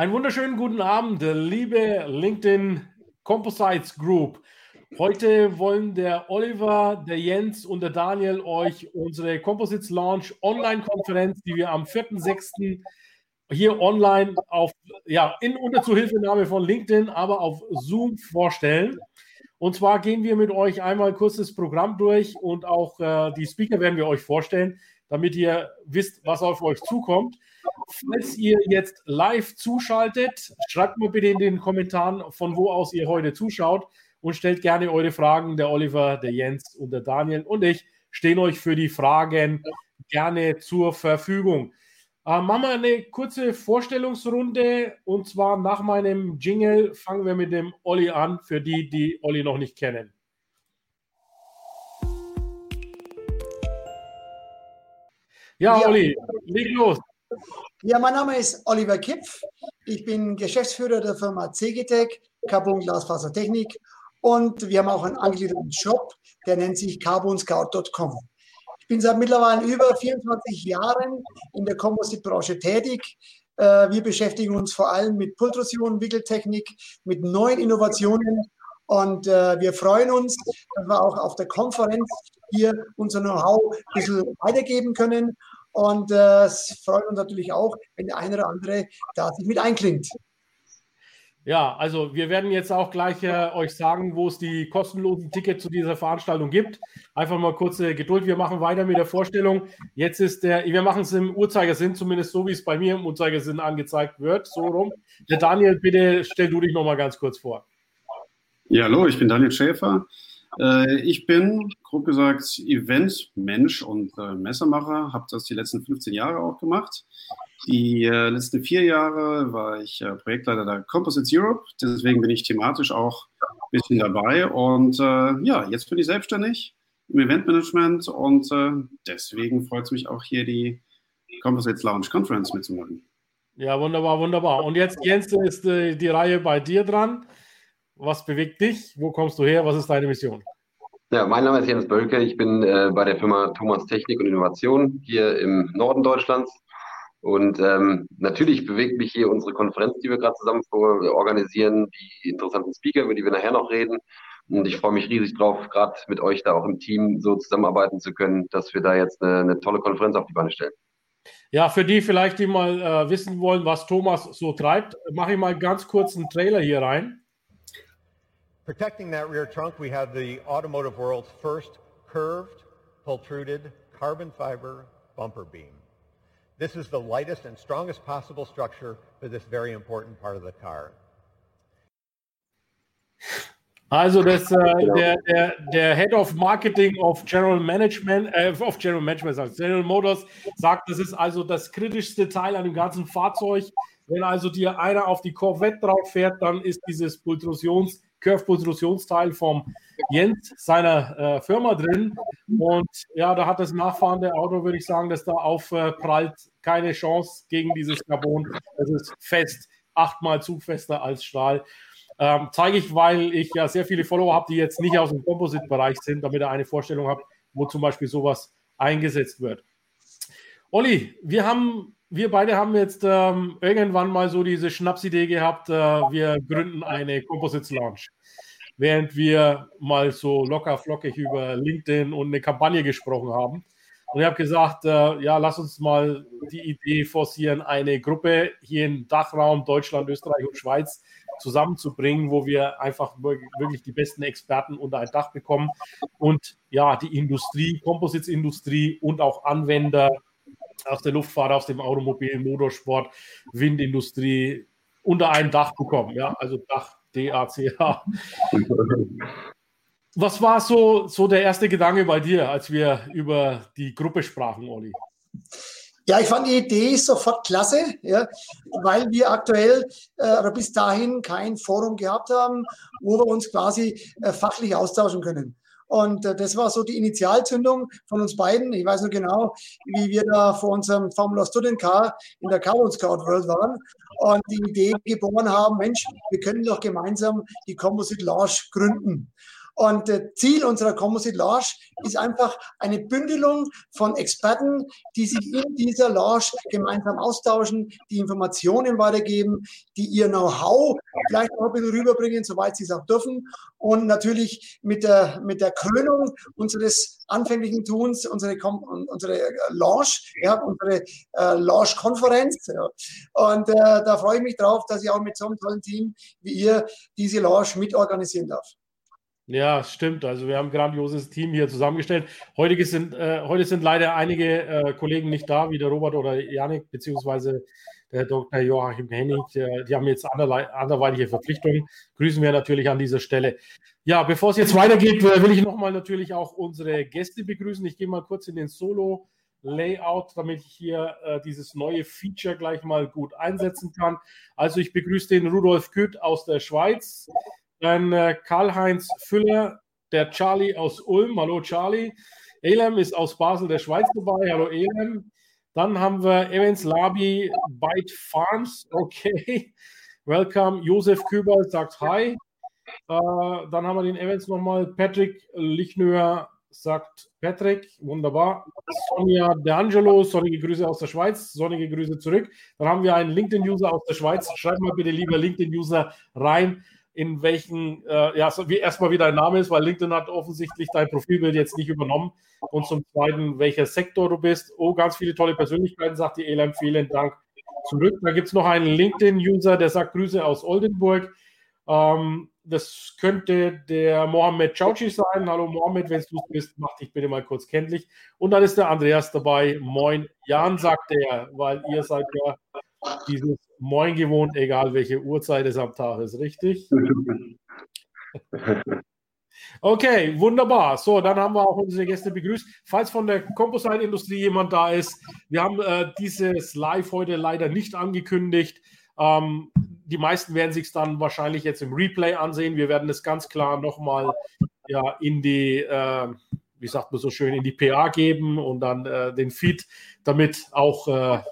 Einen wunderschönen guten Abend, liebe LinkedIn Composites Group. Heute wollen der Oliver, der Jens und der Daniel euch unsere Composites Launch Online-Konferenz, die wir am 4.6. hier online auf, ja, in unter Zuhilfenahme von LinkedIn, aber auf Zoom vorstellen. Und zwar gehen wir mit euch einmal kurz das Programm durch und auch äh, die Speaker werden wir euch vorstellen, damit ihr wisst, was auf euch zukommt. Falls ihr jetzt live zuschaltet, schreibt mir bitte in den Kommentaren, von wo aus ihr heute zuschaut und stellt gerne eure Fragen. Der Oliver, der Jens und der Daniel und ich stehen euch für die Fragen gerne zur Verfügung. Äh, machen wir eine kurze Vorstellungsrunde und zwar nach meinem Jingle fangen wir mit dem Olli an, für die, die Olli noch nicht kennen. Ja, ja. Olli, leg los. Ja, mein Name ist Oliver Kipf. Ich bin Geschäftsführer der Firma CGTech, Carbon Glasfasertechnik. Und wir haben auch einen angegliederten Shop, der nennt sich carbonscout.com. Ich bin seit mittlerweile über 24 Jahren in der Composite-Branche tätig. Äh, wir beschäftigen uns vor allem mit Pultrusion, Wickeltechnik, mit neuen Innovationen. Und äh, wir freuen uns, dass wir auch auf der Konferenz hier unser Know-how ein bisschen weitergeben können. Und äh, es freut uns natürlich auch, wenn der eine oder andere da sich mit einklingt. Ja, also wir werden jetzt auch gleich äh, euch sagen, wo es die kostenlosen Tickets zu dieser Veranstaltung gibt. Einfach mal kurze Geduld. Wir machen weiter mit der Vorstellung. Jetzt ist der, wir machen es im Uhrzeigersinn, zumindest so wie es bei mir im Uhrzeigersinn angezeigt wird, so rum. Der Daniel, bitte stell du dich noch mal ganz kurz vor. Ja, hallo, ich bin Daniel Schäfer. Äh, ich bin, grob gesagt, Eventmensch und äh, Messemacher, habe das die letzten 15 Jahre auch gemacht. Die äh, letzten vier Jahre war ich Projektleiter der Composites Europe, deswegen bin ich thematisch auch ein bisschen dabei. Und ja, jetzt bin ich selbstständig im Eventmanagement und deswegen freut es mich auch hier die Composites Lounge Conference mitzumachen. Ja, wunderbar, wunderbar. Und jetzt, Jens, ist die Reihe bei dir dran. Was bewegt dich? Wo kommst du her? Was ist deine Mission? Ja, mein Name ist Jens Bölke. Ich bin äh, bei der Firma Thomas Technik und Innovation hier im Norden Deutschlands. Und ähm, natürlich bewegt mich hier unsere Konferenz, die wir gerade zusammen organisieren, die interessanten Speaker, über die wir nachher noch reden. Und ich freue mich riesig drauf, gerade mit euch da auch im Team so zusammenarbeiten zu können, dass wir da jetzt eine, eine tolle Konferenz auf die Beine stellen. Ja, für die vielleicht, die mal äh, wissen wollen, was Thomas so treibt, mache ich mal ganz kurz einen Trailer hier rein. Protecting that rear trunk, we have the automotive world's first curved, pultruded, carbon fiber bumper beam. This is the lightest and strongest possible structure for this very important part of the car. Also das, äh, der, der, der Head of Marketing of General Management, äh, of General Management, sagt General Motors, sagt, das ist also das kritischste Teil an dem ganzen Fahrzeug. Wenn also dir einer auf die Corvette drauf fährt, dann ist dieses Pultrusions Curve-Pulsationsteil vom Jens, seiner äh, Firma drin. Und ja, da hat das nachfahrende Auto, würde ich sagen, das da aufprallt, keine Chance gegen dieses Carbon. Es ist fest, achtmal zugfester als Stahl. Ähm, zeige ich, weil ich ja sehr viele Follower habe, die jetzt nicht aus dem Composite-Bereich sind, damit ihr eine Vorstellung habt, wo zum Beispiel sowas eingesetzt wird. Olli, wir haben wir beide haben jetzt ähm, irgendwann mal so diese Schnapsidee gehabt, äh, wir gründen eine Composites Lounge. Während wir mal so locker flockig über LinkedIn und eine Kampagne gesprochen haben. Und ich habe gesagt, äh, ja, lass uns mal die Idee forcieren, eine Gruppe hier im Dachraum Deutschland, Österreich und Schweiz zusammenzubringen, wo wir einfach wirklich die besten Experten unter ein Dach bekommen und ja, die Industrie, Composites-Industrie und auch Anwender aus der Luftfahrt, aus dem Automobil, Motorsport, Windindustrie unter ein Dach bekommen. Ja, also Dach, D-A-C-H. Was war so, so der erste Gedanke bei dir, als wir über die Gruppe sprachen, Olli? Ja, ich fand die Idee sofort klasse, ja, weil wir aktuell äh, bis dahin kein Forum gehabt haben, wo wir uns quasi äh, fachlich austauschen können. Und äh, das war so die Initialzündung von uns beiden. Ich weiß nur genau, wie wir da vor unserem Formula Student Car in der Carbon Scout World waren und die Idee geboren haben, Mensch, wir können doch gemeinsam die Composite Launch gründen. Und äh, Ziel unserer Composite Launch ist einfach eine Bündelung von Experten, die sich in dieser Launch gemeinsam austauschen, die Informationen weitergeben, die ihr Know-how vielleicht auch ein bisschen rüberbringen, soweit sie es auch dürfen. Und natürlich mit der, mit der Krönung unseres anfänglichen Tuns, unsere, unsere Launch, ja, unsere äh, Launch-Konferenz. Ja. Und äh, da freue ich mich drauf, dass ich auch mit so einem tollen Team wie ihr diese Launch mitorganisieren darf. Ja, stimmt. Also wir haben ein grandioses Team hier zusammengestellt. Heute sind, äh, heute sind leider einige äh, Kollegen nicht da, wie der Robert oder Janik, beziehungsweise der Dr. Joachim Hennig. Der, die haben jetzt anderlei, anderweitige Verpflichtungen. Grüßen wir natürlich an dieser Stelle. Ja, bevor es jetzt weitergeht, will ich nochmal natürlich auch unsere Gäste begrüßen. Ich gehe mal kurz in den Solo. Layout, damit ich hier äh, dieses neue Feature gleich mal gut einsetzen kann. Also ich begrüße den Rudolf Kütt aus der Schweiz, dann äh, Karl-Heinz Füller, der Charlie aus Ulm. Hallo Charlie. Elem ist aus Basel, der Schweiz dabei. Hallo Elem. Dann haben wir Evans Labi, Byte Farms. Okay. Welcome. Josef Küber sagt Hi. Äh, dann haben wir den Evans nochmal. Patrick Lichnöer sagt Patrick. Wunderbar. Sonja D'Angelo, sonnige Grüße aus der Schweiz. Sonnige Grüße zurück. Dann haben wir einen LinkedIn-User aus der Schweiz. Schreib mal bitte lieber LinkedIn-User rein in welchen, äh, ja, wie erstmal wie dein Name ist, weil LinkedIn hat offensichtlich dein Profilbild jetzt nicht übernommen. Und zum Zweiten, welcher Sektor du bist. Oh, ganz viele tolle Persönlichkeiten, sagt die Elam. Vielen Dank zurück. Da gibt es noch einen LinkedIn-User, der sagt Grüße aus Oldenburg. Ähm, das könnte der Mohammed Chauchi sein. Hallo Mohammed, wenn du es bist, mach dich bitte mal kurz kenntlich. Und dann ist der Andreas dabei. Moin Jan, sagt er, weil ihr seid ja dieses Moin gewohnt, egal welche Uhrzeit es am Tag ist, richtig? Okay, wunderbar. So, dann haben wir auch unsere Gäste begrüßt. Falls von der Composite-Industrie jemand da ist, wir haben äh, dieses Live heute leider nicht angekündigt. Ähm, die meisten werden sich dann wahrscheinlich jetzt im Replay ansehen. Wir werden es ganz klar nochmal ja, in die, äh, wie sagt man so schön, in die PA geben und dann äh, den Feed, damit auch äh,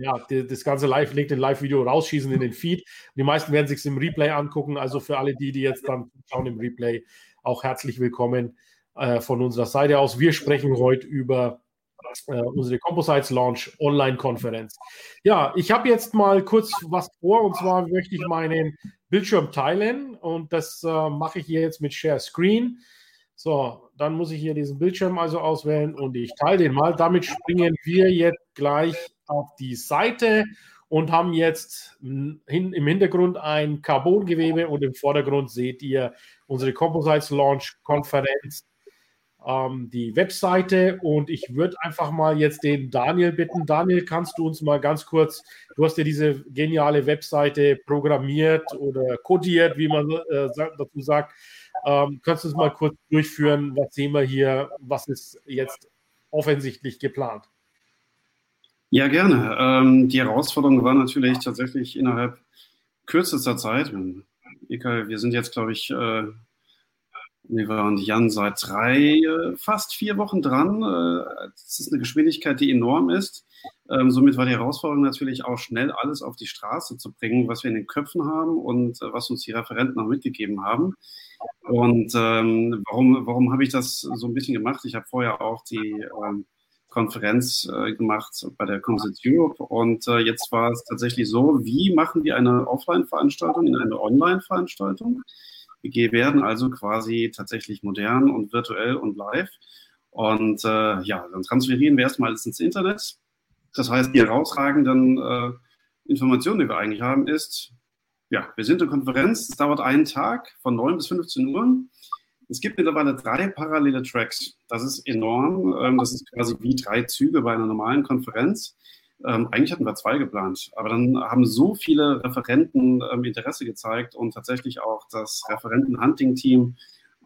ja, die, das ganze Live, legt den Live-Video rausschießen in den Feed. Die meisten werden sich im Replay angucken. Also für alle die, die jetzt dann schauen im Replay, auch herzlich willkommen äh, von unserer Seite aus. Wir sprechen heute über äh, unsere Composites Launch Online-Konferenz. Ja, ich habe jetzt mal kurz was vor und zwar möchte ich meinen Bildschirm teilen und das äh, mache ich hier jetzt mit Share Screen. So, dann muss ich hier diesen Bildschirm also auswählen und ich teile den mal. Damit springen wir jetzt gleich auf die Seite und haben jetzt im Hintergrund ein Carbongewebe und im Vordergrund seht ihr unsere Composites Launch Konferenz, ähm, die Webseite. Und ich würde einfach mal jetzt den Daniel bitten. Daniel, kannst du uns mal ganz kurz, du hast ja diese geniale Webseite programmiert oder codiert, wie man äh, dazu sagt. Ähm, kannst du uns mal kurz durchführen? Was sehen wir hier? Was ist jetzt offensichtlich geplant? Ja, gerne. Ähm, die Herausforderung war natürlich tatsächlich innerhalb kürzester Zeit. Wir sind jetzt, glaube ich, äh, wir und Jan seit drei, äh, fast vier Wochen dran. Äh, das ist eine Geschwindigkeit, die enorm ist. Ähm, somit war die Herausforderung natürlich auch schnell alles auf die Straße zu bringen, was wir in den Köpfen haben und äh, was uns die Referenten auch mitgegeben haben. Und ähm, warum, warum habe ich das so ein bisschen gemacht? Ich habe vorher auch die ähm, Konferenz äh, gemacht bei der Composite Europe. Und äh, jetzt war es tatsächlich so, wie machen wir eine Offline-Veranstaltung in eine Online-Veranstaltung? Wir werden also quasi tatsächlich modern und virtuell und live. Und äh, ja, dann transferieren wir erstmal alles ins Internet. Das heißt, die herausragenden äh, Informationen, die wir eigentlich haben, ist, ja, wir sind in Konferenz, es dauert einen Tag von 9 bis 15 Uhr. Es gibt mittlerweile drei parallele Tracks. Das ist enorm. Ähm, das ist quasi wie drei Züge bei einer normalen Konferenz. Ähm, eigentlich hatten wir zwei geplant, aber dann haben so viele Referenten ähm, Interesse gezeigt und tatsächlich auch das Referenten-Hunting-Team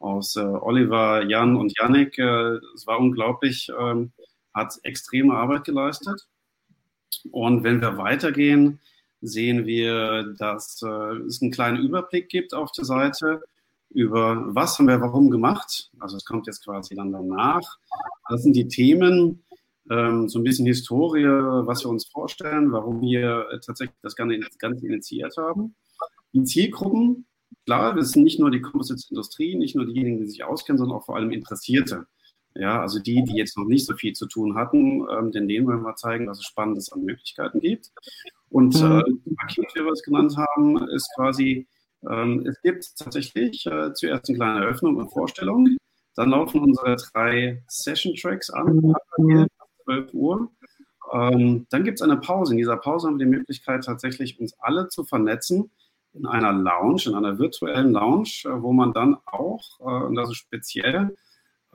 aus äh, Oliver, Jan und Yannick, äh, es war unglaublich, hat extreme Arbeit geleistet. Und wenn wir weitergehen, sehen wir, dass äh, es einen kleinen Überblick gibt auf der Seite über was haben wir warum gemacht. Also es kommt jetzt quasi dann danach. Das sind die Themen, ähm, so ein bisschen Historie, was wir uns vorstellen, warum wir tatsächlich das Ganze, das Ganze initiiert haben. Die Zielgruppen, klar, das sind nicht nur die Composites-Industrie, nicht nur diejenigen, die sich auskennen, sondern auch vor allem Interessierte. Ja, also die, die jetzt noch nicht so viel zu tun hatten, ähm, denn denen wollen wir zeigen, was es Spannendes an Möglichkeiten gibt. Und äh, mhm. das Paket, wie wir es genannt haben, ist quasi, ähm, es gibt tatsächlich äh, zuerst eine kleine Eröffnung und Vorstellung. Dann laufen unsere drei Session-Tracks an, 12 Uhr. Ähm, dann gibt es eine Pause. In dieser Pause haben wir die Möglichkeit, tatsächlich uns alle zu vernetzen in einer Lounge, in einer virtuellen Lounge, äh, wo man dann auch, äh, und das ist speziell,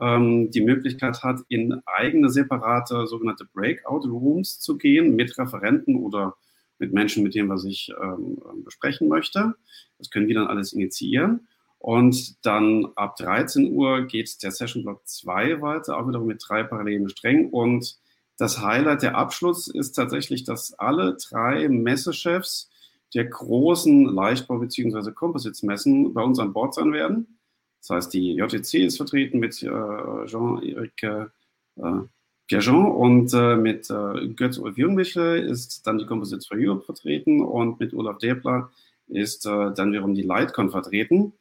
ähm, die Möglichkeit hat, in eigene separate sogenannte Breakout Rooms zu gehen mit Referenten oder mit Menschen, mit denen man sich ähm, besprechen möchte. Das können wir dann alles initiieren. Und dann ab 13 Uhr geht der Session Block 2 weiter, auch wiederum mit drei parallelen Strängen. Und das Highlight, der Abschluss ist tatsächlich, dass alle drei Messechefs der großen Leichtbau- bzw. Composites-Messen bei uns an Bord sein werden. Das heißt, die JTC ist vertreten mit äh, Jean-Éric äh, Pierjean und äh, mit äh, Götz-Ulf Jungmichel ist dann die Composites for Europe vertreten und mit Olaf Debler ist äh, dann wiederum die Lightcon vertreten.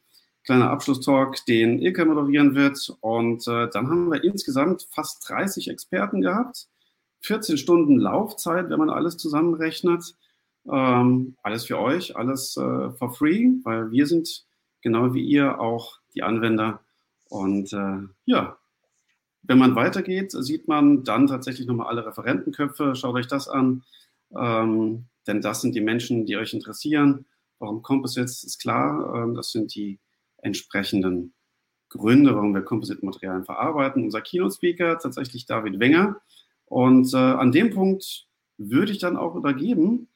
Kleiner Abschlusstalk, den Ilka moderieren wird. Und äh, dann haben wir insgesamt fast 30 Experten gehabt. 14 Stunden Laufzeit, wenn man alles zusammenrechnet. Ähm, alles für euch, alles äh, for free, weil wir sind genau wie ihr auch die Anwender. Und äh, ja, wenn man weitergeht, sieht man dann tatsächlich nochmal alle Referentenköpfe. Schaut euch das an, ähm, denn das sind die Menschen, die euch interessieren. Warum Composites ist klar, ähm, das sind die entsprechenden Gründe, warum wir Composite-Materialien verarbeiten. Unser Keynote-Speaker tatsächlich David Wenger. Und äh, an dem Punkt würde ich dann auch übergeben,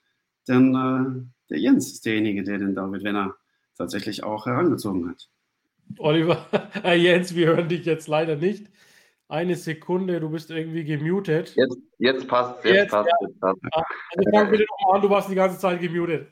denn äh, der Jens ist derjenige, der den David Wenger tatsächlich auch herangezogen hat. Oliver, äh, Jens, wir hören dich jetzt leider nicht. Eine Sekunde, du bist irgendwie gemutet. Jetzt, jetzt passt, jetzt, jetzt passt. Ja. Jetzt passt. Also fang bitte nochmal an, du warst die ganze Zeit gemutet.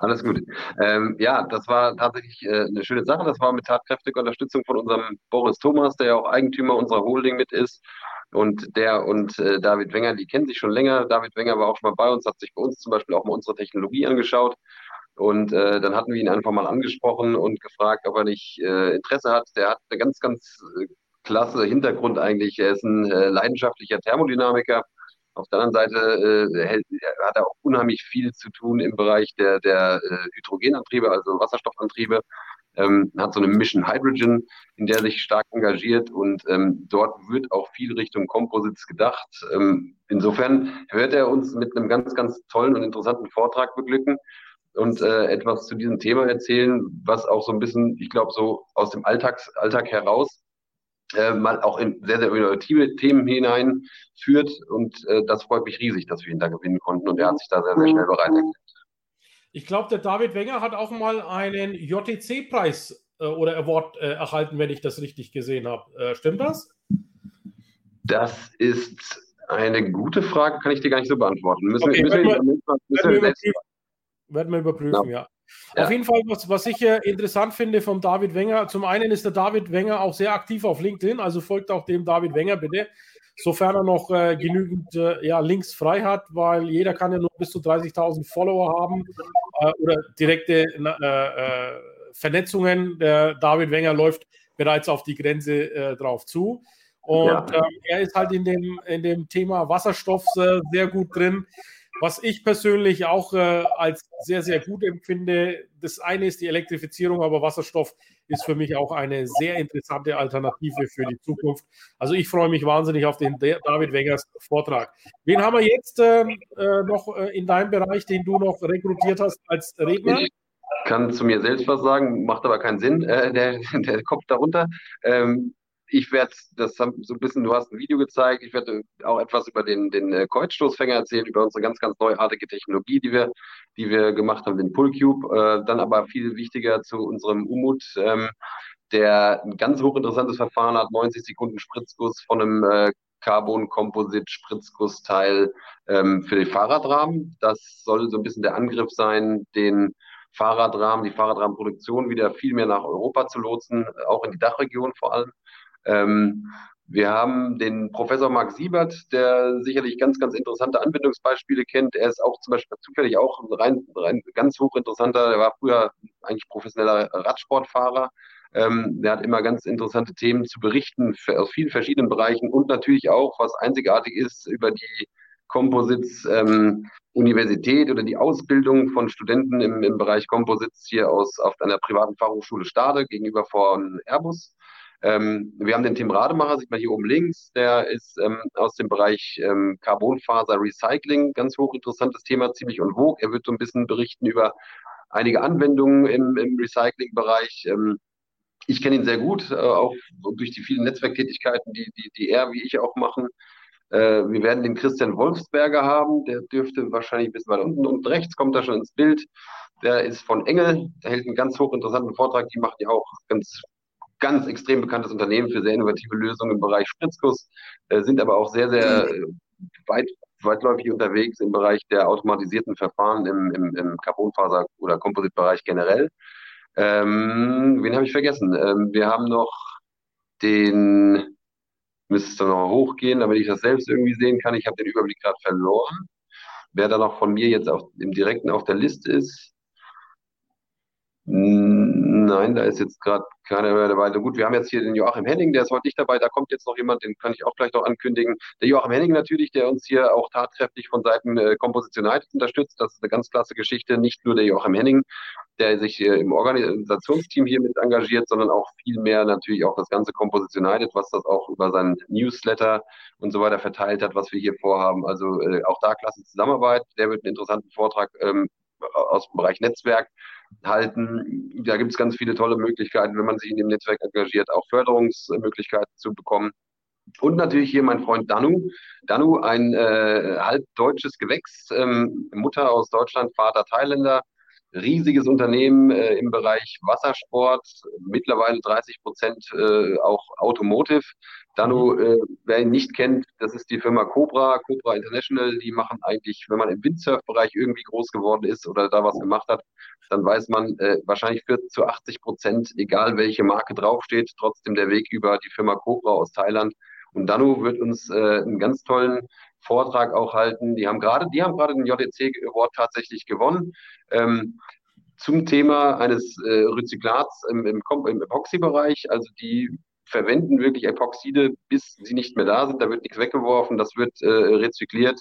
Alles gut. Ähm, ja, das war tatsächlich äh, eine schöne Sache. Das war mit tatkräftiger Unterstützung von unserem Boris Thomas, der ja auch Eigentümer unserer Holding mit ist. Und der und äh, David Wenger, die kennen sich schon länger. David Wenger war auch schon mal bei uns, hat sich bei uns zum Beispiel auch mal unsere Technologie angeschaut. Und äh, dann hatten wir ihn einfach mal angesprochen und gefragt, ob er nicht äh, Interesse hat. Der hat eine ganz, ganz äh, klasse Hintergrund eigentlich. Er ist ein äh, leidenschaftlicher Thermodynamiker. Auf der anderen Seite äh, hat er auch unheimlich viel zu tun im Bereich der, der äh, Hydrogenantriebe, also Wasserstoffantriebe. Ähm, hat so eine Mission Hydrogen, in der sich stark engagiert und ähm, dort wird auch viel Richtung Composites gedacht. Ähm, insofern wird er uns mit einem ganz, ganz tollen und interessanten Vortrag beglücken und äh, etwas zu diesem Thema erzählen, was auch so ein bisschen, ich glaube, so aus dem Alltags, Alltag heraus äh, mal auch in sehr, sehr innovative Themen hineinführt. Und äh, das freut mich riesig, dass wir ihn da gewinnen konnten. Und er hat sich da sehr, sehr schnell bereit erklärt. Ich glaube, der David Wenger hat auch mal einen JTC-Preis äh, oder Award äh, erhalten, wenn ich das richtig gesehen habe. Äh, stimmt das? Das ist eine gute Frage, kann ich dir gar nicht so beantworten. Müssen, okay, müssen, wir, müssen, wir, müssen wir, wir werden wir überprüfen, ja. ja. Ja. Auf jeden Fall, was, was ich äh, interessant finde von David Wenger, zum einen ist der David Wenger auch sehr aktiv auf LinkedIn, also folgt auch dem David Wenger bitte, sofern er noch äh, genügend äh, ja, Links frei hat, weil jeder kann ja nur bis zu 30.000 Follower haben äh, oder direkte äh, äh, Vernetzungen. Der David Wenger läuft bereits auf die Grenze drauf zu. Und ja. ähm, er ist halt in dem, in dem Thema Wasserstoff sehr gut drin. Was ich persönlich auch äh, als sehr, sehr gut empfinde, das eine ist die Elektrifizierung, aber Wasserstoff ist für mich auch eine sehr interessante Alternative für die Zukunft. Also ich freue mich wahnsinnig auf den David Wengers Vortrag. Wen haben wir jetzt äh, äh, noch äh, in deinem Bereich, den du noch rekrutiert hast als Redner? Ich kann zu mir selbst was sagen, macht aber keinen Sinn, äh, der, der Kopf darunter. Ähm, ich werde das so ein bisschen, du hast ein Video gezeigt, ich werde auch etwas über den, den äh, Kreuzstoßfänger erzählen, über unsere ganz, ganz neuartige Technologie, die wir, die wir gemacht haben, den Pullcube. Äh, dann aber viel wichtiger zu unserem Umut, ähm, der ein ganz hochinteressantes Verfahren hat, 90 Sekunden Spritzguss von einem äh, Carbon Composite Spritzgussteil ähm, für den Fahrradrahmen. Das soll so ein bisschen der Angriff sein, den Fahrradrahmen, die Fahrradrahmenproduktion wieder viel mehr nach Europa zu lotsen, auch in die Dachregion vor allem. Ähm, wir haben den Professor Marc Siebert, der sicherlich ganz, ganz interessante Anwendungsbeispiele kennt. Er ist auch zum Beispiel zufällig auch rein, rein ganz hochinteressanter. Er war früher eigentlich professioneller Radsportfahrer. Ähm, der hat immer ganz interessante Themen zu berichten aus vielen verschiedenen Bereichen und natürlich auch, was einzigartig ist, über die Composites ähm, Universität oder die Ausbildung von Studenten im, im Bereich Composites hier aus auf einer privaten Fachhochschule Stade gegenüber von Airbus. Ähm, wir haben den Tim Rademacher, sieht man hier oben links, der ist ähm, aus dem Bereich ähm, Carbonfaser Recycling, ganz hochinteressantes Thema, ziemlich en vogue. Er wird so ein bisschen berichten über einige Anwendungen im, im Recycling-Bereich. Ähm, ich kenne ihn sehr gut, äh, auch durch die vielen Netzwerktätigkeiten, die, die, die er wie ich auch machen. Äh, wir werden den Christian Wolfsberger haben, der dürfte wahrscheinlich ein bisschen weiter unten und rechts kommt er schon ins Bild. Der ist von Engel, der hält einen ganz hochinteressanten Vortrag, die macht ja auch ganz ganz extrem bekanntes Unternehmen für sehr innovative Lösungen im Bereich Spritzguss, äh, sind aber auch sehr, sehr äh, weit, weitläufig unterwegs im Bereich der automatisierten Verfahren im, im, im Carbonfaser- oder Kompositbereich generell. Ähm, wen habe ich vergessen? Ähm, wir haben noch den, müsste noch hochgehen, damit ich das selbst irgendwie sehen kann. Ich habe den Überblick gerade verloren. Wer da noch von mir jetzt auch im Direkten auf der Liste ist, Nein, da ist jetzt gerade keiner mehr dabei. Gut, wir haben jetzt hier den Joachim Henning, der ist heute nicht dabei. Da kommt jetzt noch jemand, den kann ich auch gleich noch ankündigen. Der Joachim Henning natürlich, der uns hier auch tatkräftig von Seiten äh, Composition United unterstützt. Das ist eine ganz klasse Geschichte. Nicht nur der Joachim Henning, der sich äh, im Organisationsteam hier mit engagiert, sondern auch viel mehr natürlich auch das ganze Composition United, was das auch über seinen Newsletter und so weiter verteilt hat, was wir hier vorhaben. Also äh, auch da klasse Zusammenarbeit. Der wird einen interessanten Vortrag ähm, aus dem Bereich Netzwerk halten. Da gibt es ganz viele tolle Möglichkeiten, wenn man sich in dem Netzwerk engagiert, auch Förderungsmöglichkeiten zu bekommen. Und natürlich hier mein Freund Danu. Danu, ein äh, halb deutsches Gewächs, ähm, Mutter aus Deutschland, Vater Thailänder, riesiges Unternehmen äh, im Bereich Wassersport, mittlerweile 30 Prozent äh, auch Automotive. Danu, äh, wer ihn nicht kennt, das ist die Firma Cobra, Cobra International. Die machen eigentlich, wenn man im Windsurf-Bereich irgendwie groß geworden ist oder da was gemacht hat, dann weiß man äh, wahrscheinlich für zu 80 Prozent, egal welche Marke draufsteht, trotzdem der Weg über die Firma Cobra aus Thailand. Und Danu wird uns äh, einen ganz tollen Vortrag auch halten. Die haben gerade, die haben gerade den JDC Award tatsächlich gewonnen. Ähm, zum Thema eines äh, Rezyklats im, im, im Epoxy-Bereich. Also die verwenden wirklich Epoxide, bis sie nicht mehr da sind. Da wird nichts weggeworfen, das wird äh, rezykliert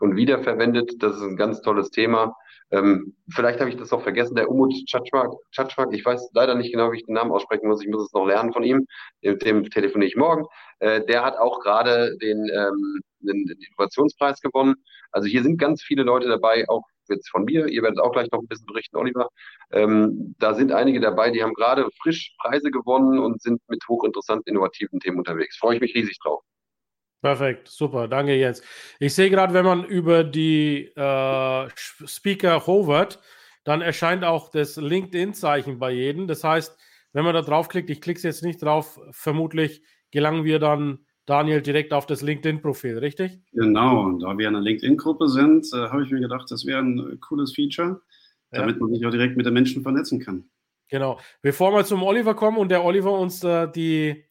und wiederverwendet. Das ist ein ganz tolles Thema. Ähm, vielleicht habe ich das noch vergessen, der Umut Chatschmak, ich weiß leider nicht genau, wie ich den Namen aussprechen muss, ich muss es noch lernen von ihm, mit dem telefoniere ich morgen. Äh, der hat auch gerade den, ähm, den Innovationspreis gewonnen. Also hier sind ganz viele Leute dabei, auch jetzt von mir, ihr werdet auch gleich noch ein bisschen berichten, Oliver. Ähm, da sind einige dabei, die haben gerade frisch Preise gewonnen und sind mit hochinteressanten, innovativen Themen unterwegs. Freue ich mich riesig drauf. Perfekt, super, danke Jens. Ich sehe gerade, wenn man über die äh, Speaker hovert, dann erscheint auch das LinkedIn-Zeichen bei jedem. Das heißt, wenn man da draufklickt, ich klicke jetzt nicht drauf, vermutlich gelangen wir dann, Daniel, direkt auf das LinkedIn-Profil, richtig? Genau, und da wir eine LinkedIn-Gruppe sind, äh, habe ich mir gedacht, das wäre ein äh, cooles Feature, damit ja. man sich auch direkt mit den Menschen vernetzen kann. Genau. Bevor wir zum Oliver kommen und der Oliver uns äh, die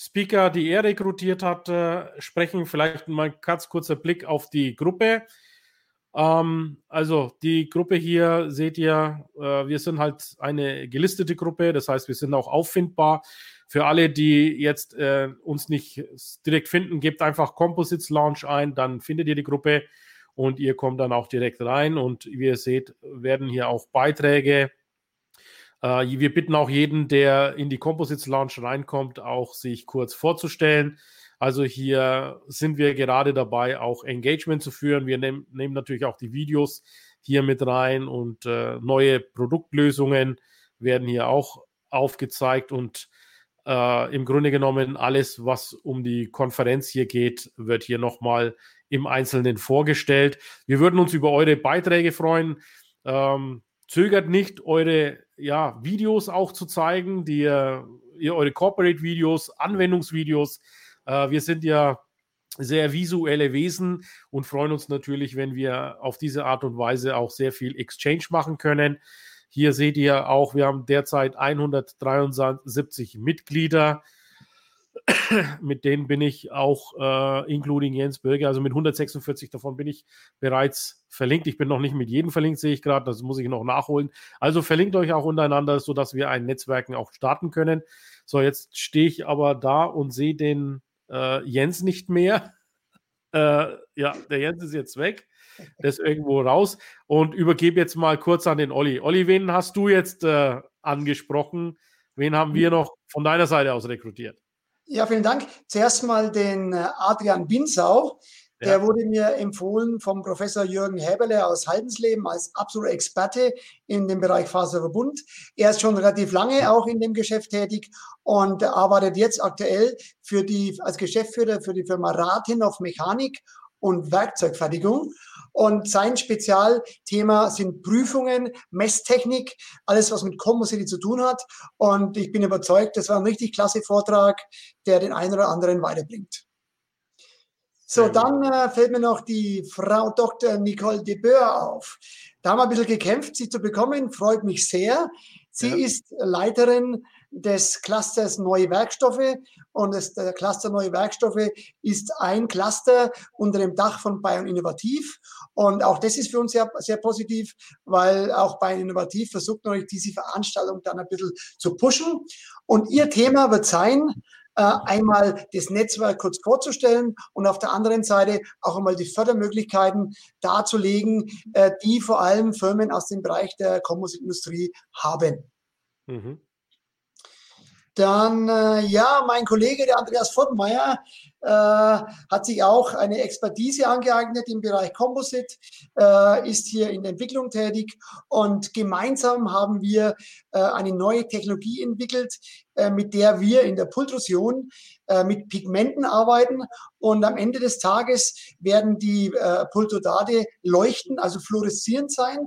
Speaker, die er rekrutiert hat, äh, sprechen. Vielleicht mal ganz kurzer Blick auf die Gruppe. Ähm, also die Gruppe hier seht ihr, äh, wir sind halt eine gelistete Gruppe, das heißt, wir sind auch auffindbar. Für alle, die jetzt äh, uns nicht direkt finden, gebt einfach Composites Launch ein, dann findet ihr die Gruppe und ihr kommt dann auch direkt rein. Und wie ihr seht, werden hier auch Beiträge äh, wir bitten auch jeden, der in die Composites Lounge reinkommt, auch sich kurz vorzustellen. Also hier sind wir gerade dabei, auch Engagement zu führen. Wir nehm, nehmen natürlich auch die Videos hier mit rein und äh, neue Produktlösungen werden hier auch aufgezeigt und äh, im Grunde genommen alles, was um die Konferenz hier geht, wird hier nochmal im Einzelnen vorgestellt. Wir würden uns über eure Beiträge freuen. Ähm, zögert nicht, eure ja, Videos auch zu zeigen, die ihr eure Corporate-Videos, Anwendungsvideos. Äh, wir sind ja sehr visuelle Wesen und freuen uns natürlich, wenn wir auf diese Art und Weise auch sehr viel Exchange machen können. Hier seht ihr auch, wir haben derzeit 173 Mitglieder. Mit denen bin ich auch, äh, including Jens Bürger, also mit 146 davon bin ich bereits verlinkt. Ich bin noch nicht mit jedem verlinkt, sehe ich gerade, das muss ich noch nachholen. Also verlinkt euch auch untereinander, sodass wir ein Netzwerken auch starten können. So, jetzt stehe ich aber da und sehe den äh, Jens nicht mehr. Äh, ja, der Jens ist jetzt weg. Der ist irgendwo raus und übergebe jetzt mal kurz an den Olli. Olli, wen hast du jetzt äh, angesprochen? Wen haben wir noch von deiner Seite aus rekrutiert? Ja, vielen Dank. Zuerst mal den äh, Adrian Binsau. Der ja. wurde mir empfohlen vom Professor Jürgen Häberle aus Haldensleben als absoluter Experte in dem Bereich Faserverbund. Er ist schon relativ lange auch in dem Geschäft tätig und arbeitet jetzt aktuell für die, als Geschäftsführer für die Firma Rathenhoff Mechanik und Werkzeugfertigung. Und sein Spezialthema sind Prüfungen, Messtechnik, alles, was mit Composite zu tun hat. Und ich bin überzeugt, das war ein richtig klasse Vortrag, der den einen oder anderen weiterbringt. So, dann äh, fällt mir noch die Frau Dr. Nicole de Boer auf. Da haben wir ein bisschen gekämpft, sie zu bekommen, freut mich sehr. Sie ja. ist Leiterin des Clusters Neue Werkstoffe. Und das, der Cluster Neue Werkstoffe ist ein Cluster unter dem Dach von Bayern Innovativ. Und auch das ist für uns sehr, sehr positiv, weil auch Bayern Innovativ versucht natürlich diese Veranstaltung dann ein bisschen zu pushen. Und ihr Thema wird sein, äh, einmal das Netzwerk kurz vorzustellen und auf der anderen Seite auch einmal die Fördermöglichkeiten darzulegen, äh, die vor allem Firmen aus dem Bereich der Kompositindustrie haben. Mhm. Dann, äh, ja, mein Kollege, der Andreas Fortmeier, äh, hat sich auch eine Expertise angeeignet im Bereich Composite, äh, ist hier in der Entwicklung tätig. Und gemeinsam haben wir äh, eine neue Technologie entwickelt, äh, mit der wir in der Pultrusion äh, mit Pigmenten arbeiten. Und am Ende des Tages werden die Pultodate leuchten, also fluoreszierend sein.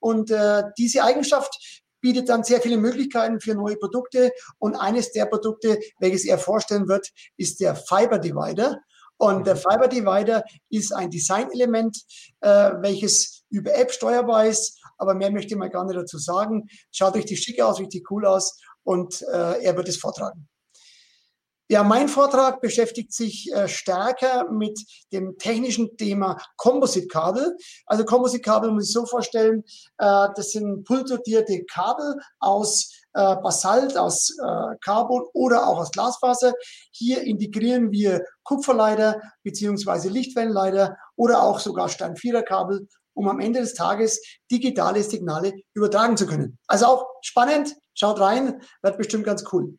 Und diese Eigenschaft bietet dann sehr viele Möglichkeiten für neue Produkte. Und eines der Produkte, welches er vorstellen wird, ist der Fiber Divider. Und der. Fiber Divider ist ein Designelement, äh, welches über App steuerbar ist. Aber mehr möchte ich mal gar nicht dazu sagen. Schaut richtig schick aus, richtig cool aus. Und äh, er wird es vortragen. Ja, mein Vortrag beschäftigt sich äh, stärker mit dem technischen Thema Composite-Kabel. Also Composite-Kabel muss ich so vorstellen, äh, das sind pultodierte Kabel aus äh, Basalt, aus äh, Carbon oder auch aus Glasfaser. Hier integrieren wir Kupferleiter beziehungsweise Lichtwellenleiter oder auch sogar Steinviererkabel, um am Ende des Tages digitale Signale übertragen zu können. Also auch spannend, schaut rein, wird bestimmt ganz cool.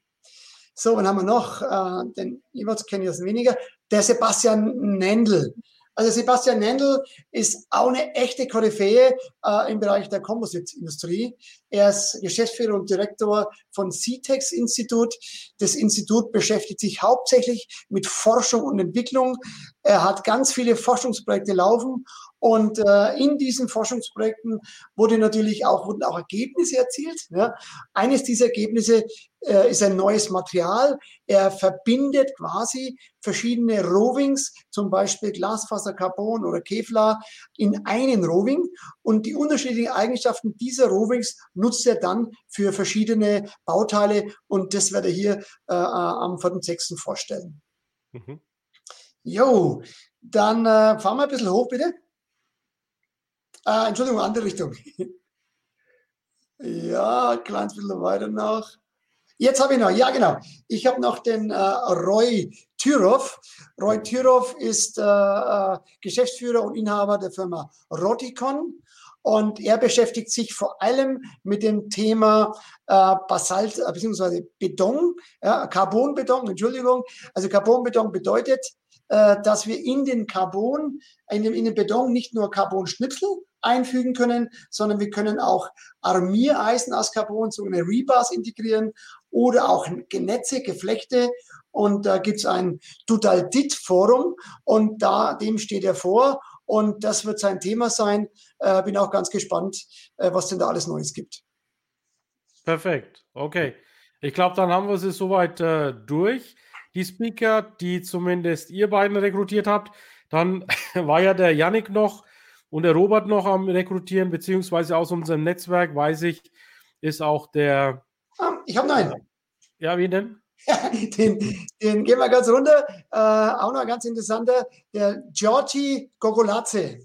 So, dann haben wir noch? Äh, den Iwatz kenne ich jetzt weniger. Der Sebastian Nendl. Also Sebastian Nendl ist auch eine echte Koryphäe äh, im Bereich der Composite-Industrie. Er ist Geschäftsführer und Direktor von CTEX Institut. Das Institut beschäftigt sich hauptsächlich mit Forschung und Entwicklung. Er hat ganz viele Forschungsprojekte laufen und äh, in diesen Forschungsprojekten wurde natürlich auch, wurden auch Ergebnisse erzielt. Ja. Eines dieser Ergebnisse äh, ist ein neues Material. Er verbindet quasi verschiedene Rovings, zum Beispiel Glasfasercarbon oder Kevlar, in einen Roving. Und die unterschiedlichen Eigenschaften dieser Rovings nutzt er dann für verschiedene Bauteile. Und das werde er hier äh, am 4.6. vorstellen. Mhm. Jo, dann äh, fahren wir ein bisschen hoch, bitte. Ah, Entschuldigung, andere Richtung. ja, ein kleines bisschen weiter noch. Jetzt habe ich noch, ja genau, ich habe noch den äh, Roy Tyrov. Roy Tyrov ist äh, äh, Geschäftsführer und Inhaber der Firma Roticon und er beschäftigt sich vor allem mit dem Thema äh, Basalt äh, bzw. Beton, ja, Carbonbeton, Entschuldigung. Also Carbonbeton bedeutet, äh, dass wir in den Carbon, in dem, in den Beton nicht nur Carbonschnipsel einfügen können, sondern wir können auch Armiereisen aus Carbon, sogenannte Rebars integrieren oder auch Netze, Geflechte. Und da gibt es ein Dudaldit-Forum und da, dem steht er vor und das wird sein Thema sein. Äh, bin auch ganz gespannt, äh, was denn da alles Neues gibt. Perfekt, okay. Ich glaube, dann haben wir sie soweit äh, durch. die Speaker, die zumindest ihr beiden rekrutiert habt. Dann war ja der Yannick noch und der Robert noch am Rekrutieren, beziehungsweise aus unserem Netzwerk, weiß ich, ist auch der. Ah, ich habe einen. Ja, wie denn? den, den gehen wir ganz runter. Äh, auch noch ein ganz interessanter, der Giorgi Gogolazze.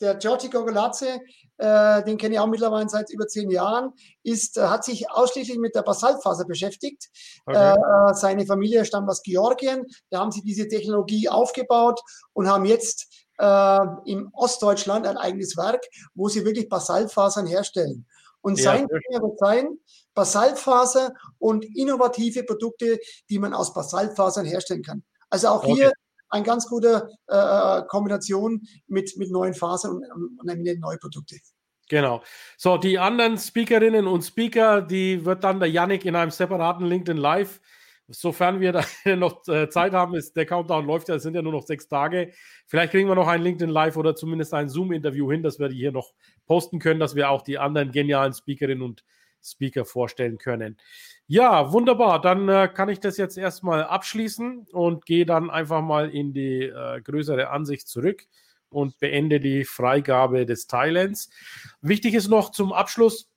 Der Giorgi Gogolazze, äh, den kenne ich auch mittlerweile seit über zehn Jahren, ist, äh, hat sich ausschließlich mit der Basaltfaser beschäftigt. Okay. Äh, seine Familie stammt aus Georgien. Da haben sie diese Technologie aufgebaut und haben jetzt äh, im Ostdeutschland ein eigenes Werk, wo sie wirklich Basaltfasern herstellen. Und ja, sein Thema wird sein, Basaltfaser und innovative Produkte, die man aus Basaltfasern herstellen kann. Also auch okay. hier eine ganz gute äh, Kombination mit, mit neuen Fasern und, und, und neue Produkte. Genau. So, die anderen Speakerinnen und Speaker, die wird dann der Yannick in einem separaten LinkedIn Live sofern wir da noch äh, Zeit haben, ist der Countdown läuft ja, es sind ja nur noch sechs Tage. Vielleicht kriegen wir noch ein LinkedIn Live oder zumindest ein Zoom-Interview hin, dass wir die hier noch posten können, dass wir auch die anderen genialen Speakerinnen und Speaker vorstellen können. Ja, wunderbar. Dann äh, kann ich das jetzt erstmal abschließen und gehe dann einfach mal in die äh, größere Ansicht zurück und beende die Freigabe des Thailands. Wichtig ist noch zum Abschluss,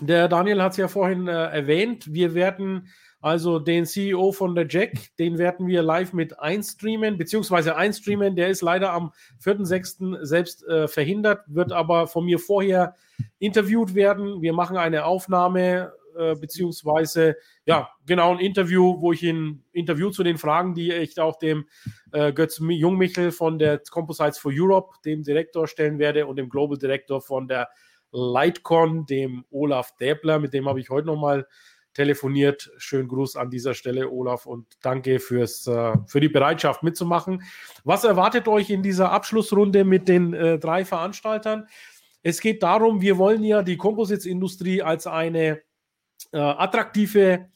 der Daniel hat es ja vorhin äh, erwähnt, wir werden also den CEO von der Jack, den werden wir live mit einstreamen, beziehungsweise einstreamen. Der ist leider am 4.6. selbst äh, verhindert, wird aber von mir vorher interviewt werden. Wir machen eine Aufnahme, äh, beziehungsweise, ja, genau ein Interview, wo ich ihn Interview zu den Fragen, die ich auch dem äh, Götz Jungmichel von der Composites for Europe, dem Direktor, stellen werde und dem Global Director von der Lightcon, dem Olaf Däbler, mit dem habe ich heute nochmal mal telefoniert. Schönen Gruß an dieser Stelle, Olaf, und danke fürs, äh, für die Bereitschaft mitzumachen. Was erwartet euch in dieser Abschlussrunde mit den äh, drei Veranstaltern? Es geht darum, wir wollen ja die Composites-Industrie als eine äh, attraktive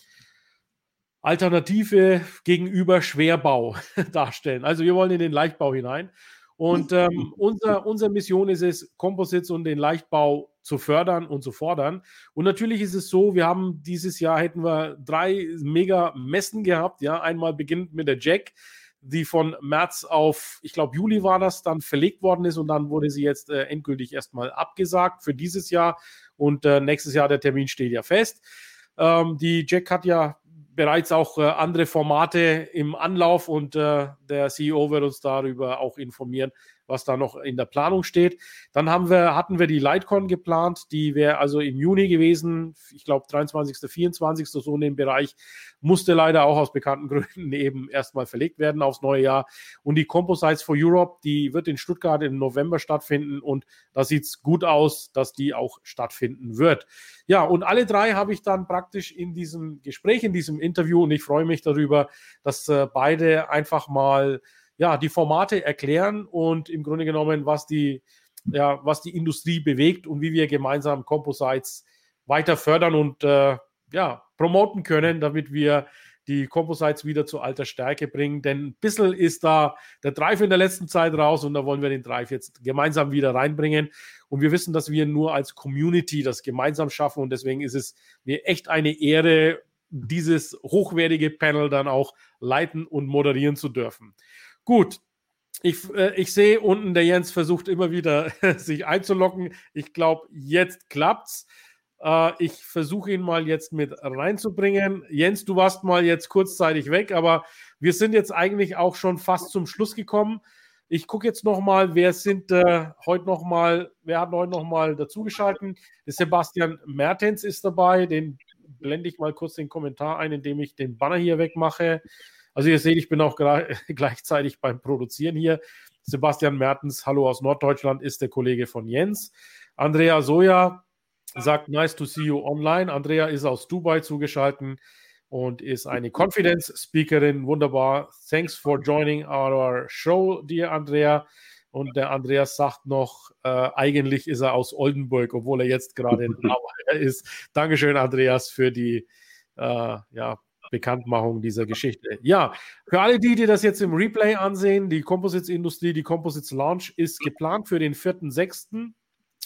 Alternative gegenüber Schwerbau darstellen. Also wir wollen in den Leichtbau hinein. Und ähm, unser, unsere Mission ist es, Composites und den Leichtbau zu fördern und zu fordern. Und natürlich ist es so, wir haben dieses Jahr hätten wir drei mega Messen gehabt. Ja, einmal beginnt mit der Jack, die von März auf, ich glaube, Juli war das, dann verlegt worden ist und dann wurde sie jetzt äh, endgültig erstmal abgesagt für dieses Jahr. Und äh, nächstes Jahr der Termin steht ja fest. Ähm, die Jack hat ja bereits auch äh, andere Formate im Anlauf und äh, der CEO wird uns darüber auch informieren, was da noch in der Planung steht. Dann haben wir, hatten wir die Lightcon geplant, die wäre also im Juni gewesen, ich glaube 23., 24. so in dem Bereich, musste leider auch aus bekannten Gründen eben erstmal verlegt werden aufs neue Jahr. Und die Composites for Europe, die wird in Stuttgart im November stattfinden und da sieht es gut aus, dass die auch stattfinden wird. Ja, und alle drei habe ich dann praktisch in diesem Gespräch, in diesem Interview und ich freue mich darüber, dass äh, beide einfach mal ja, die Formate erklären und im Grunde genommen, was die, ja, was die Industrie bewegt und wie wir gemeinsam Composites weiter fördern und äh, ja, promoten können, damit wir die Composites wieder zu alter Stärke bringen. Denn ein bisschen ist da der Drive in der letzten Zeit raus und da wollen wir den Drive jetzt gemeinsam wieder reinbringen. Und wir wissen, dass wir nur als Community das gemeinsam schaffen und deswegen ist es mir echt eine Ehre, dieses hochwertige Panel dann auch leiten und moderieren zu dürfen. Gut. Ich, äh, ich sehe unten, der Jens versucht immer wieder sich einzulocken. Ich glaube, jetzt klappt's. Äh, ich versuche ihn mal jetzt mit reinzubringen. Jens, du warst mal jetzt kurzzeitig weg, aber wir sind jetzt eigentlich auch schon fast zum Schluss gekommen. Ich gucke jetzt noch mal, wer sind äh, heute noch mal, wer hat heute noch mal dazugeschaltet? Sebastian Mertens ist dabei. Den blende ich mal kurz den Kommentar ein, indem ich den Banner hier wegmache. Also ihr seht, ich bin auch gleichzeitig beim Produzieren hier. Sebastian Mertens, hallo aus Norddeutschland, ist der Kollege von Jens. Andrea Soja sagt, nice to see you online. Andrea ist aus Dubai zugeschaltet und ist eine Confidence-Speakerin. Wunderbar. Thanks for joining our show, dear Andrea. Und der Andreas sagt noch, äh, eigentlich ist er aus Oldenburg, obwohl er jetzt gerade in Hawaii ist. Dankeschön, Andreas, für die äh, ja, Bekanntmachung dieser Geschichte. Ja, für alle die, die das jetzt im Replay ansehen, die Composites-Industrie, die Composites Launch ist geplant für den 4.6.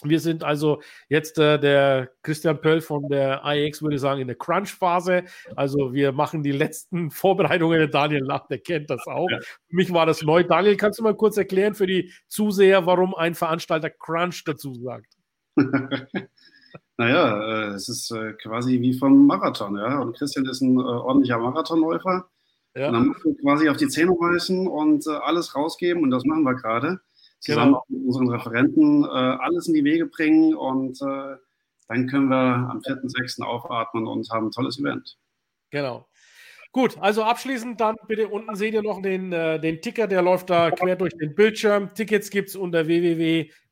Wir sind also jetzt äh, der Christian Pöll von der IX, würde ich sagen, in der Crunch-Phase. Also wir machen die letzten Vorbereitungen. Der Daniel nach, der kennt das auch. Ja. Für mich war das neu. Daniel, kannst du mal kurz erklären für die Zuseher, warum ein Veranstalter Crunch dazu sagt? naja, äh, es ist äh, quasi wie vom Marathon, ja. Und Christian ist ein äh, ordentlicher Marathonläufer. Ja. Und dann musst du quasi auf die Zähne beißen und äh, alles rausgeben. Und das machen wir gerade zusammen genau. mit unseren Referenten äh, alles in die Wege bringen und äh, dann können wir am 4.6. aufatmen und haben ein tolles Event. Genau. Gut, also abschließend dann bitte unten seht ihr noch den, den Ticker, der läuft da quer durch den Bildschirm. Tickets gibt es unter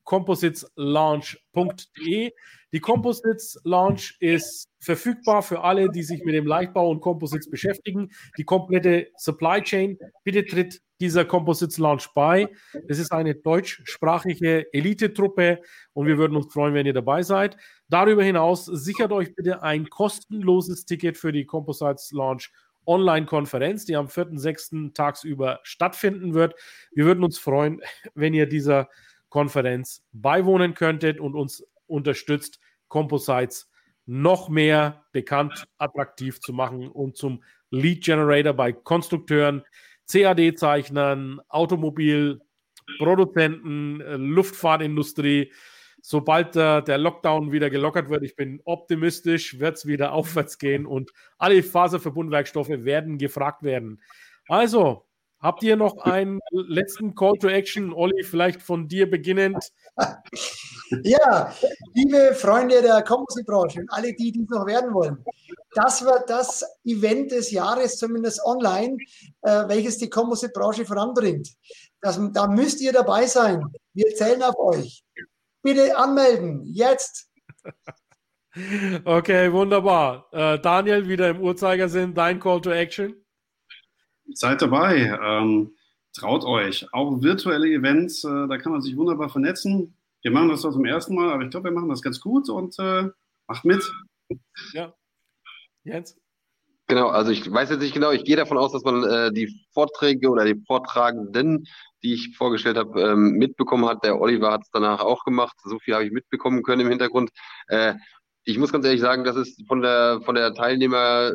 www.compositeslaunch.de. Die Composites Launch ist verfügbar für alle, die sich mit dem Leichtbau und Composites beschäftigen. Die komplette Supply Chain. Bitte tritt dieser Composites Launch bei. Es ist eine deutschsprachige Elite-Truppe und wir würden uns freuen, wenn ihr dabei seid. Darüber hinaus sichert euch bitte ein kostenloses Ticket für die Composites Launch Online-Konferenz, die am 4.6. tagsüber stattfinden wird. Wir würden uns freuen, wenn ihr dieser Konferenz beiwohnen könntet und uns unterstützt, Composites noch mehr bekannt, attraktiv zu machen und zum Lead Generator bei Konstrukteuren, CAD-Zeichnern, Automobilproduzenten, äh, Luftfahrtindustrie. Sobald äh, der Lockdown wieder gelockert wird, ich bin optimistisch, wird es wieder aufwärts gehen und alle Faserverbundwerkstoffe werden gefragt werden. Also, Habt ihr noch einen letzten Call to Action, Olli, vielleicht von dir beginnend? Ja, liebe Freunde der Composite-Branche und alle, die dies noch werden wollen, das wird das Event des Jahres, zumindest online, äh, welches die Composite-Branche voranbringt. Das, da müsst ihr dabei sein. Wir zählen auf euch. Bitte anmelden, jetzt. Okay, wunderbar. Äh, Daniel, wieder im Uhrzeigersinn, dein Call to Action. Seid dabei, ähm, traut euch. Auch virtuelle Events, äh, da kann man sich wunderbar vernetzen. Wir machen das zwar zum ersten Mal, aber ich glaube, wir machen das ganz gut und äh, macht mit. Ja. Jens? Genau, also ich weiß jetzt nicht genau, ich gehe davon aus, dass man äh, die Vorträge oder die Vortragenden, die ich vorgestellt habe, ähm, mitbekommen hat. Der Oliver hat es danach auch gemacht. So viel habe ich mitbekommen können im Hintergrund. Äh, ich muss ganz ehrlich sagen, das ist von der von der Teilnehmer,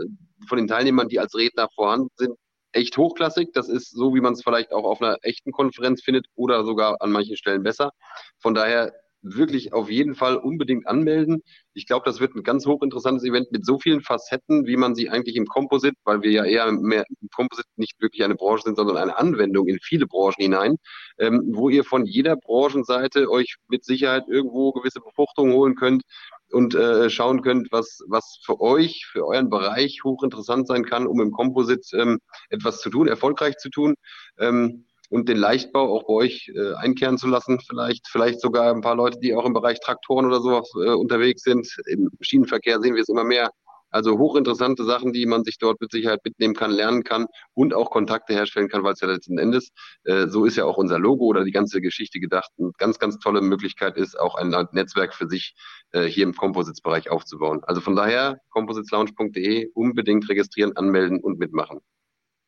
von den Teilnehmern, die als Redner vorhanden sind, echt hochklassig. Das ist so, wie man es vielleicht auch auf einer echten Konferenz findet oder sogar an manchen Stellen besser. Von daher wirklich auf jeden Fall unbedingt anmelden. Ich glaube, das wird ein ganz hochinteressantes Event mit so vielen Facetten, wie man sie eigentlich im Composite, weil wir ja eher mehr im Composite nicht wirklich eine Branche sind, sondern eine Anwendung in viele Branchen hinein, ähm, wo ihr von jeder Branchenseite euch mit Sicherheit irgendwo gewisse Befruchtungen holen könnt, und äh, schauen könnt, was, was für euch, für euren Bereich hochinteressant sein kann, um im Composite ähm, etwas zu tun, erfolgreich zu tun. Ähm, und den Leichtbau auch bei euch äh, einkehren zu lassen, vielleicht, vielleicht sogar ein paar Leute, die auch im Bereich Traktoren oder sowas äh, unterwegs sind. Im Schienenverkehr sehen wir es immer mehr. Also hochinteressante Sachen, die man sich dort mit Sicherheit mitnehmen kann, lernen kann und auch Kontakte herstellen kann, weil es ja letzten Endes, äh, so ist ja auch unser Logo oder die ganze Geschichte gedacht, eine ganz, ganz tolle Möglichkeit ist, auch ein Netzwerk für sich äh, hier im Composites-Bereich aufzubauen. Also von daher, compositeslounge.de unbedingt registrieren, anmelden und mitmachen.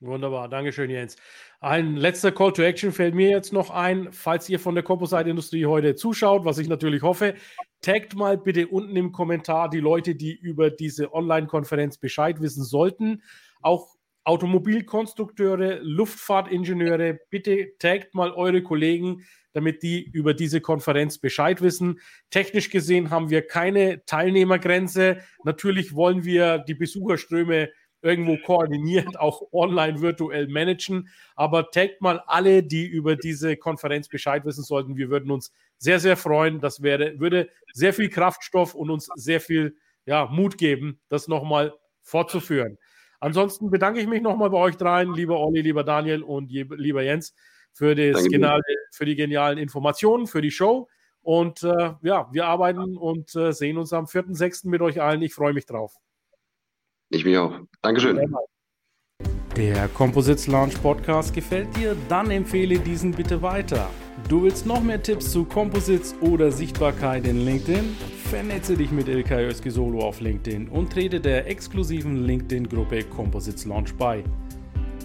Wunderbar, Dankeschön, Jens. Ein letzter Call to Action fällt mir jetzt noch ein. Falls ihr von der Composite-Industrie heute zuschaut, was ich natürlich hoffe, taggt mal bitte unten im Kommentar die Leute, die über diese Online-Konferenz Bescheid wissen sollten. Auch Automobilkonstrukteure, Luftfahrtingenieure, bitte taggt mal eure Kollegen, damit die über diese Konferenz Bescheid wissen. Technisch gesehen haben wir keine Teilnehmergrenze. Natürlich wollen wir die Besucherströme irgendwo koordiniert, auch online virtuell managen. Aber taggt mal alle, die über diese Konferenz Bescheid wissen sollten. Wir würden uns sehr, sehr freuen. Das wäre, würde sehr viel Kraftstoff und uns sehr viel ja, Mut geben, das nochmal fortzuführen. Ansonsten bedanke ich mich nochmal bei euch dreien, lieber Olli, lieber Daniel und lieber Jens, für, das geniale, für die genialen Informationen, für die Show. Und äh, ja, wir arbeiten und äh, sehen uns am 4.6. mit euch allen. Ich freue mich drauf. Ich mich auch. Dankeschön. Der Composites Launch Podcast gefällt dir? Dann empfehle diesen bitte weiter. Du willst noch mehr Tipps zu Composites oder Sichtbarkeit in LinkedIn? Vernetze dich mit Ilkay Solo auf LinkedIn und trete der exklusiven LinkedIn-Gruppe Composites Launch bei.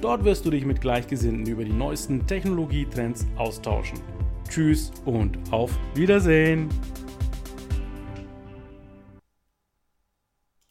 Dort wirst du dich mit Gleichgesinnten über die neuesten Technologietrends austauschen. Tschüss und auf Wiedersehen!